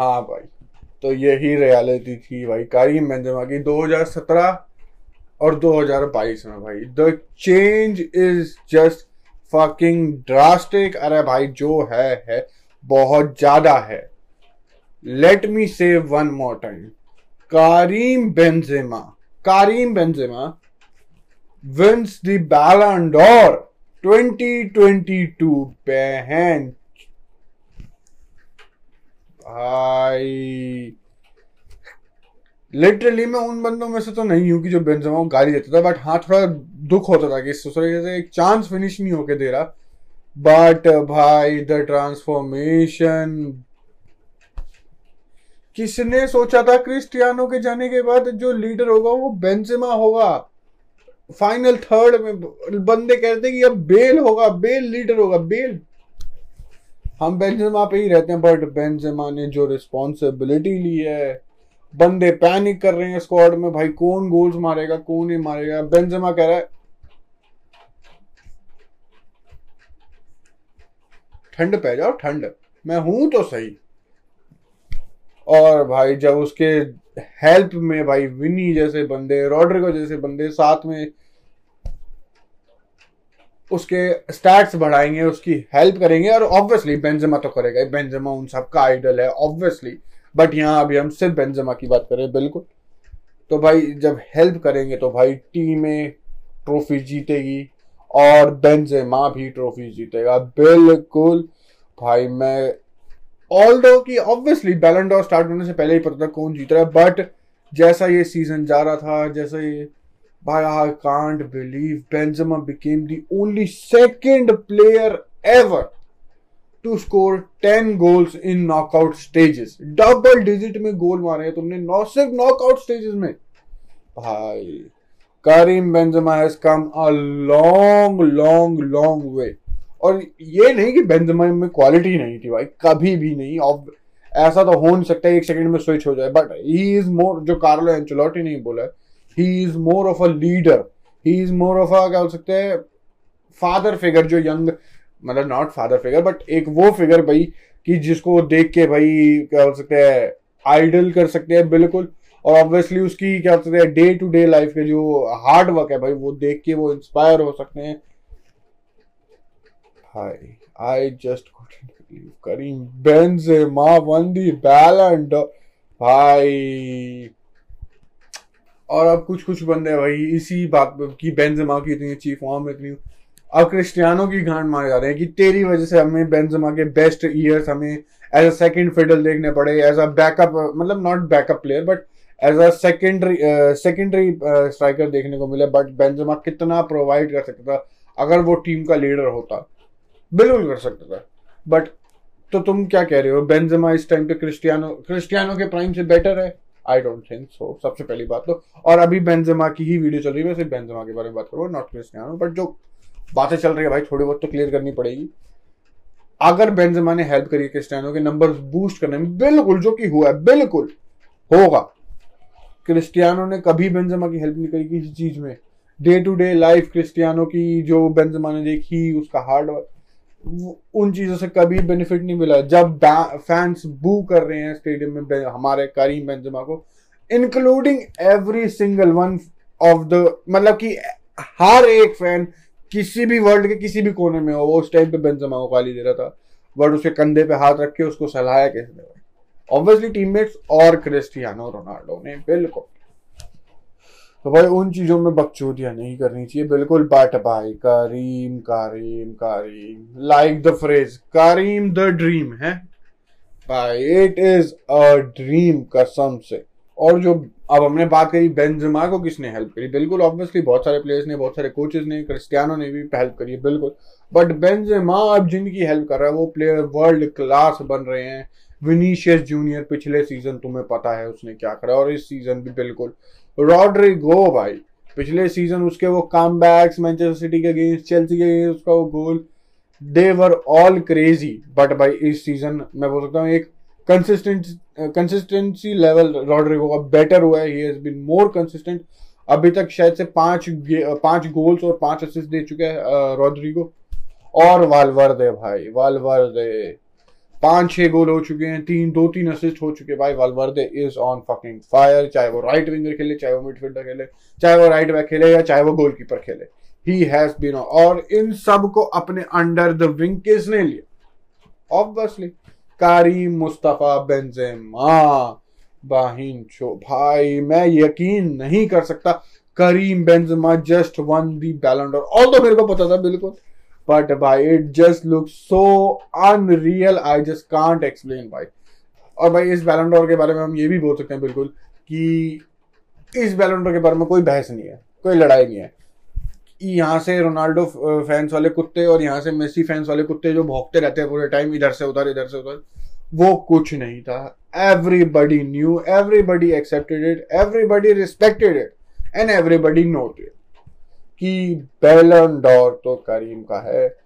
हाँ भाई तो यही रियलिटी थी भाई कारिम बेंजेमा की 2017 और 2022 में भाई। The change is just fucking drastic अरे भाई, जो है है, बहुत ज़्यादा है। Let me say one more time Karim Benzema Karim Benzema wins the Ballon d'Or 2022 बहन भाई। लिटरली मैं उन बंदों में से तो नहीं हूँ कि जो बेंजेमा को गाली देता था बट हाँ थोड़ा दुख होता था कि से एक चांस फिनिश नहीं होके दे रहा। बट भाई द ट्रांसफॉर्मेशन किसने सोचा था क्रिस्टियानो के जाने के बाद जो लीडर होगा वो बेंजेमा होगा? फाइनल थर्ड में बंदे कहते कि अब बेल होगा बेल लीडर होगा बेल हम बेंजेमा पे ही रहते हैं बट बेंजेमा ने जो रिस्पॉन्सिबिलिटी ली है, बंदे पैनिक कर रहे हैं स्क्वाड में, भाई कौन गोल्स मारेगा, कौन नहीं मारेगा? बेंजेमा कह रहा है, ठंड पै जाओ, ठंड, मैं हूँ तो सही। और भाई जब उसके हेल्प में भाई विनी जैसे बंदे रॉड्रिगो जैसे बंदे साथ में उसके स्टैट्स बढ़ाएँगे, उसकी हेल्प करेंगे और ऑब्वियसली बेंजेमा तो करेगा बेंजेमा उन सबका आइडल है ऑब्वियसली बट यहाँ अभी हम सिर्फ़ बेंजेमा की बात करें, बिल्कुल। तो भाई, जब हेल्प करेंगे तो भाई टीमें ट्रॉफी जीतेगी और बेंजेमा भी ट्रॉफी जीतेगा। बिल्कुल। भाई, मैं ऑल दो की ऑब्वियसली बैलेंडोर स्टार्ट होने से पहले ही पता था कौन जीत रहा है बट जैसा ये सीज़न जा रहा था, जैसा ये भाई I can't believe Benzema became the only second player ever to score ten goals in knockout stages double digit में गोल मारे हैं तुमने, नौ, सिर्फ़ नॉकआउट स्टेजेस में। भाई Karim Benzema has come a long long long way और ये नहीं कि बेंजमा में क्वालिटी नहीं थी भाई, कभी भी नहीं। और ऐसा तो हो नहीं सकता, एक सेकंड में स्विच हो जाए बट ही इज़ मोर जो कार्लो एंचुलॉटी नहीं बोला he is more of a leader he is more of a क्या बोल सकते हैं फादर फिगर जो यंग मतलब नॉट फादर फिगर बट एक वो फिगर भाई कि जिसको देख के भाई, क्या बोल सकते हैं आइडल कर सकते हैं, बिल्कुल और ऑब्वियसली उसकी क्या बोल सकते हैं डे टू डे लाइफ के जो हार्ड वर्क है भाई, वो देख के वो इंस्पायर हो सकते हैं couldn't believe Karim Benzema won the Ballon d'Or. भाई और अब कुछ कुछ बंदे भाई, इसी बात की बेंजेमा की इतनी अच्छी फॉर्म इतनी अब क्रिस्टियानो की घाट मारे जा रहे हैं कि तेरी वजह से हमें बेंजेमा के बेस्ट ईयर्स हमें एज अ सेकंड फिडल देखने पड़े एज अ बैकअप मतलब not backup player but as a secondary secondary striker देखने को मिले बट बेंजेमा कितना प्रोवाइड कर सकता था अगर वो टीम का लीडर होता। बिल्कुल कर सकता था। बट तो तुम क्या कह रहे हो? बेंजेमा इस टाइम पे क्रिस्टियानो क्रिस्टियानो के प्राइम से बेटर है। आई डोंट थिंक सो सबसे पहली बात तो और अभी बेंजेमा की ही वीडियो चल रही है सिर्फ़ बेंजेमा के बारे में बात करूँ नॉट क्रिस्टियानो बट जो बातें चल रही है भाई, थोड़ी बहुत तो क्लियर करनी पड़ेगी। अगर बेंजेमा ने हेल्प करी क्रिस्टियानो के नंबर बूस्ट करने में, बिल्कुल, जो कि हुआ है, बिल्कुल, होगा। क्रिस्टियानो ने कभी बेंजेमा की हेल्प नहीं करी किसी चीज़ में। Day to day life Cristiano की, जो बेंजेमा ने देखी, उसका हार्ड वर्क उन चीज़ों से कभी बेनिफिट नहीं मिला। जब फैंस बू कर रहे हैं स्टेडियम में हमारे करीम बेंजमा को including every single one of the मतलब कि हर एक फ़ैन किसी भी वर्ल्ड के किसी भी कोने में हो, वो उस टाइम पे बेंजमा को गाली दे रहा था। बट उसके कंधे पे हाथ रख के उसको सलाया किसने ऑब्वियसली टीममेट्स और क्रिस्टियानो रोनाल्डो ने, बिल्कुल। तो भाई उन चीज़ों में बकचोदियाँ नहीं करनी चाहिए। बिल्कुल बट भाई, Karim Karim Karim. Like the phrase Karim the dream है। भाई इट इज़ अ ड्रीम कसम से। और जो अब हमने बात करी बेंजमा को किसने हेल्प करी? बिल्कुल ऑब्वियसली बहुत सारे प्लेयर्स ने, बहुत सारे कोचेस ने, क्रिस्टियानो ने भी हेल्प करी है, बिल्कुल। बट बेंजमा अब जिनकी हेल्प कर रहा है, वो प्लेयर वर्ल्ड क्लास बन रहे हैं। विनीशियस जूनियर पिछले सीज़न तुम्हें पता है उसने क्या करा और इस सीज़न भी बिल्कुल। रॉड्रिगो भाई, पिछले सीज़न उसके वो कम बैक्स मैनचेस्टर सिटी के अगेंस्ट चेल्सी के अगेंस्ट उसका वो goal they were all crazy but भाई, इस सीज़न मैं बोल सकता हूँ एक कंसिस्टेंट कंसिस्टेंसी लेवल रॉड्रिगो का बेटर हुआ है। He has been more consistent अभी तक शायद से पाँच पाँच गोल्स और पाँच असिस्ट दे चुके हैं रॉड्रिगो और वालवर दे भाई वालवर दे पाँच छह गोल हो चुके हैं, तीन दो तीन असिस्ट हो चुके भाई Valverde is on fucking fire चाहे वो राइट विंगर खेले, चाहे वो मिडफील्डर खेले, चाहे वो राइट बैक खेले या चाहे वो गोलकीपर खेले। ही हैज़ बीन और इन सबको अपने अंडर द विंग किसने लिया। ऑब्वियसली कारीम मुस्तफ़ा बेंजेमा बाहिन छो, भाई, मैं यकीन नहीं कर सकता Karim Benzema just won the Ballon d'Or all तो मेरे को पता था, बिल्कुल। बट भाई it just look so unreal I just can't explain भाई. और भाई, इस बैलेंडोर के बारे में हम ये भी बोल सकते हैं बिल्कुल कि इस बैलेंडोर के बारे में कोई बहस नहीं है, कोई लड़ाई नहीं है. यहाँ से रोनाल्डो फैंस वाले कुत्ते और यहाँ से मेसी फैंस वाले कुत्ते जो भोगते रहते हैं पूरे टाइम इधर से उधर, इधर से उधर, वो कुछ नहीं था. Everybody knew everybody accepted it everybody respected it and everybody note it कि बैलन डॉर तो करीम का है।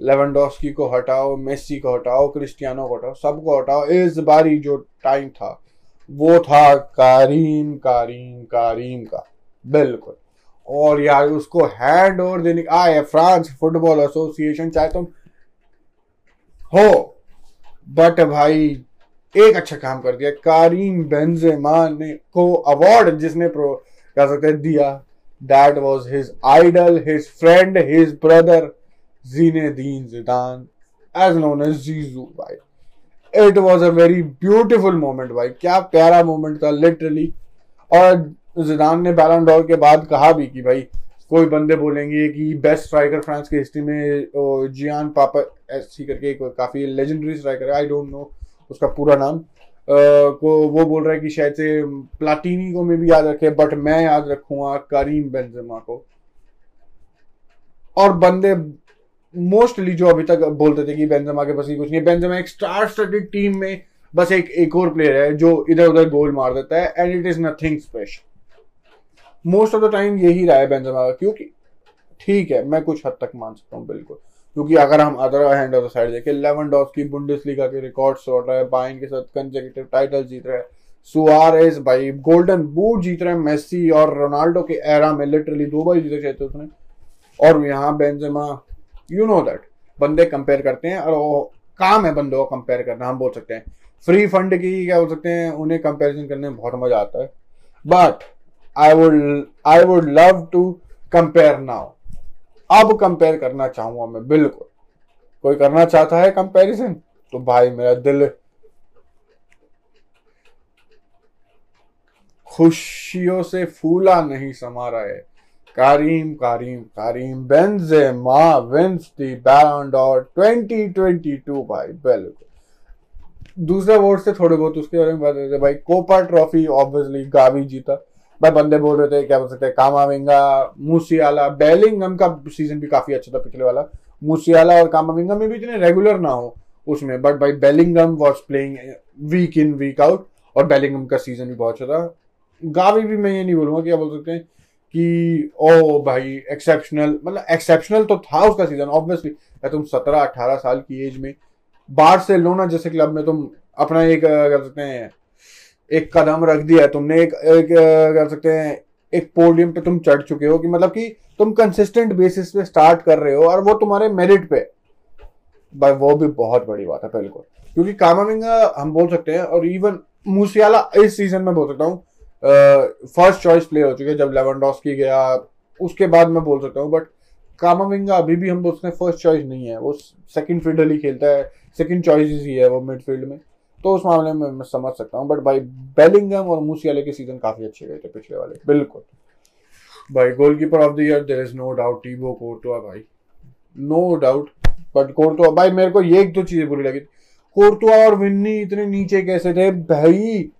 लेवनडॉस्की को हटाओ मेसी को हटाओ, क्रिस्टियानो को हटाओ, सबको हटाओ। इस बारी जो टाइम था, वो था करीम करीम करीम का। बिल्कुल। और यार उसको हैंड ओवर देने आए, फ्रांस फुटबॉल एसोसिएशन, चाहे तुम हो। बट भाई, एक अच्छा काम कर दिया। करीम बेंजेमा ने को अवार्ड जिसने प्रो कह सकते दिया। That was his idol his friend his brother Zinedine Zidane as known as Zizou भाई it was a very beautiful moment भाई क्या प्यारा मोमेंट था लिटरली और जिदान ने बैलन डॉर के बाद कहा भी कि, भाई, कोई बंदे बोलेंगे कि बेस्ट स्ट्राइकर फ्रांस की हिस्ट्री में जियान पापा ऐसी करके काफ़ी लेजेंडरी स्ट्राइकर है आई डोंट नो उसका पूरा नाम. को वो बोल रहा है कि शायद से प्लाटीनी को मैं भी याद रखे बट मैं याद रखूँगा करीम बेंजेमा को। और बंदे मोस्टली जो अभी तक बोलते थे कि बेंजेमा के पास ही कुछ नहीं बेंजेमा एक स्टार स्टडेड टीम में बस एक एक और प्लेयर है जो इधर उधर गोल मार देता है and it is nothing special most of the time यही रहा है बेंजेमा का, क्योंकि ठीक है, मैं कुछ हद तक मान सकता हूँ, बिल्कुल। क्योंकि अगर हम अदर हैंड ऑफ़ साइड देखें लेवन डॉस की बुंडिस लीगा के रिकॉर्ड तोड़ रहा है बाइन के साथ कंजेकेटिव टाइटल जीत रहा है सुआरेज भाई गोल्डन बूट जीत रहे हैं मेसी और रोनाल्डो के एरा में लिटरली दो बार जीते चाहते उसने। और यहाँ बेंजेमा यू नो दैट बंदे कंपेयर करते हैं और वो काम है बंदों को कंपेयर करना, हम बोल सकते हैं। फ्री फंड की क्या बोल सकते हैं, उन्हें कंपेरिजन करने में बहुत मज़ा आता है। But I would I would love to compare now अब कंपेयर करना चाहूँगा मैं, बिल्कुल। कोई करना चाहता है कंपैरिजन तो भाई मेरा दिल खुशियों से फूला नहीं समा रहा है। Karim Karim Karim. Benzema, wins the band और 2022 भाई, बिल्कुल। दूसरे वोट से थोड़े बहुत उसके बारे में बात करते भाई कोपा ट्रॉफी ऑब्वियसली गावी जीता। भाई बंदे बोल रहे थे, क्या बोल सकते हैं, कामाविंगा, मूसियाला, बेलिंगम का सीज़न भी काफ़ी अच्छा था पिछले वाला। मूसियाला और कामाविंगा में भी इतने रेगुलर ना हो उसमें बट भाई Bellingham was playing week in week out और बेलिंगम का सीज़न भी बहुत अच्छा था। गावी भी मैं ये नहीं बोलूँगा क्या बोल सकते हैं कि, ओ भाई एक्सेप्शनल मतलब एक्सेप्शनल तो था उसका सीज़न ऑब्वियसली तुम सत्रह अट्ठारह साल की एज में बार से लोना जैसे क्लब में तुम अपना एक कर सकते हैं एक कदम रख दिया है तुमने एक, एक कर सकते हैं एक पोडियम पे तुम चढ़ चुके हो कि मतलब कि तुम कंसिस्टेंट बेसिस पे स्टार्ट कर रहे हो और वो तुम्हारे मेरिट पे। भाई वो भी बहुत बड़ी बात है बिल्कुल। क्योंकि कामाविंगा हम बोल सकते हैं और इवन मूसियाला इस सीज़न में बोल सकता हूँ फ़र्स्ट चॉइस प्लेयर हो चुके जब लेवनडॉस्की गया उसके बाद मैं बोल सकता हूँ बट कामाविंगा अभी भी हम बोल सकते हैं फ़र्स्ट चॉइस नहीं है। वो सेकंड फील्डर ही खेलता है सेकंड चॉइस ही है वो मिडफील्ड में। तो उस मामले में मैं समझ सकता हूँ बट भाई बेलिंगम और मूसियाले के सीज़न काफ़ी अच्छे गए थे पिछले वाले। बिल्कुल। भाई goalkeeper of the year there is no doubt Thibaut Courtois भाई। नो डाउट बट कोर्टुआ भाई मेरे को ये एक दो चीज़ें बुरी लगी। कोर्टुआ और विन्नी इतने नीचे कैसे थे? भाई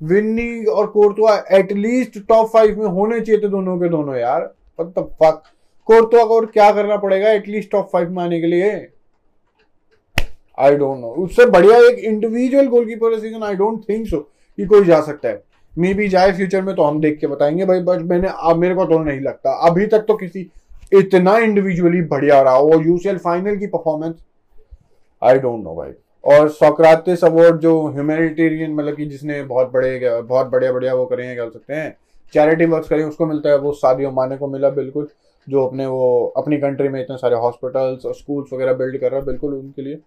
विन्नी और कोर्टुआ एटलीस्ट टॉप फाइव में होने चाहिए थे दोनों के दोनों यार। फक कोर्टुआ को और क्या करना पड़ेगा? एटलीस्ट टॉप फाइव में आने के लिए। आई डोंट नो उससे बढ़िया एक individual goalkeeper season I don't think so कि कोई जा सकता है। मे भी जाए फ्यूचर में तो हम देख के बताएँगे भाई बट मैंने, अब मेरे को तो नहीं लगता। अभी तक तो किसी इतना इंडिविजुअली बढ़िया रहा। वो यूसीएल फाइनल की परफॉर्मेंस आई डोंट नो भाई। और सोक्रातिस अवार्ड जो ह्यूमैनिटेरियन मतलब कि जिसने बहुत बड़े, बहुत बढ़िया बढ़िया वो करे हैं कह सकते हैं? चैरिटी वर्क करें, उसको मिलता है, वो सादियों माने को मिला बिल्कुल, जो अपने वो, अपनी कंट्री में इतने सारे हॉस्पिटल्स और स्कूल्स वगैरह बिल्ड कर रहा है, बिल्कुल उनके लिए।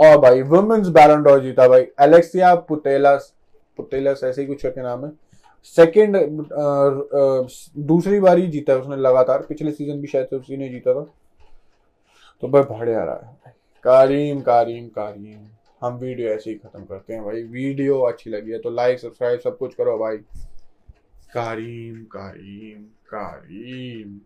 और भाई वुमेन्स बैलेंडोर जीता भाई एलेक्सिया पुतेलस पुतेलस ऐसे ही कुछ करके नाम है। सेकंड दूसरी बार ही जीता है उसने लगातार, पिछले सीज़न भी शायद उसी ने जीता था। तो भाई, भाड़े आ रहा है। Karim Karim कारीम। हम वीडियो ऐसे ही खत्म करते हैं भाई। वीडियो अच्छी लगी है तो लाइक सब्सक्राइब सब कुछ करो भाई। कारीम कारीम कारीम।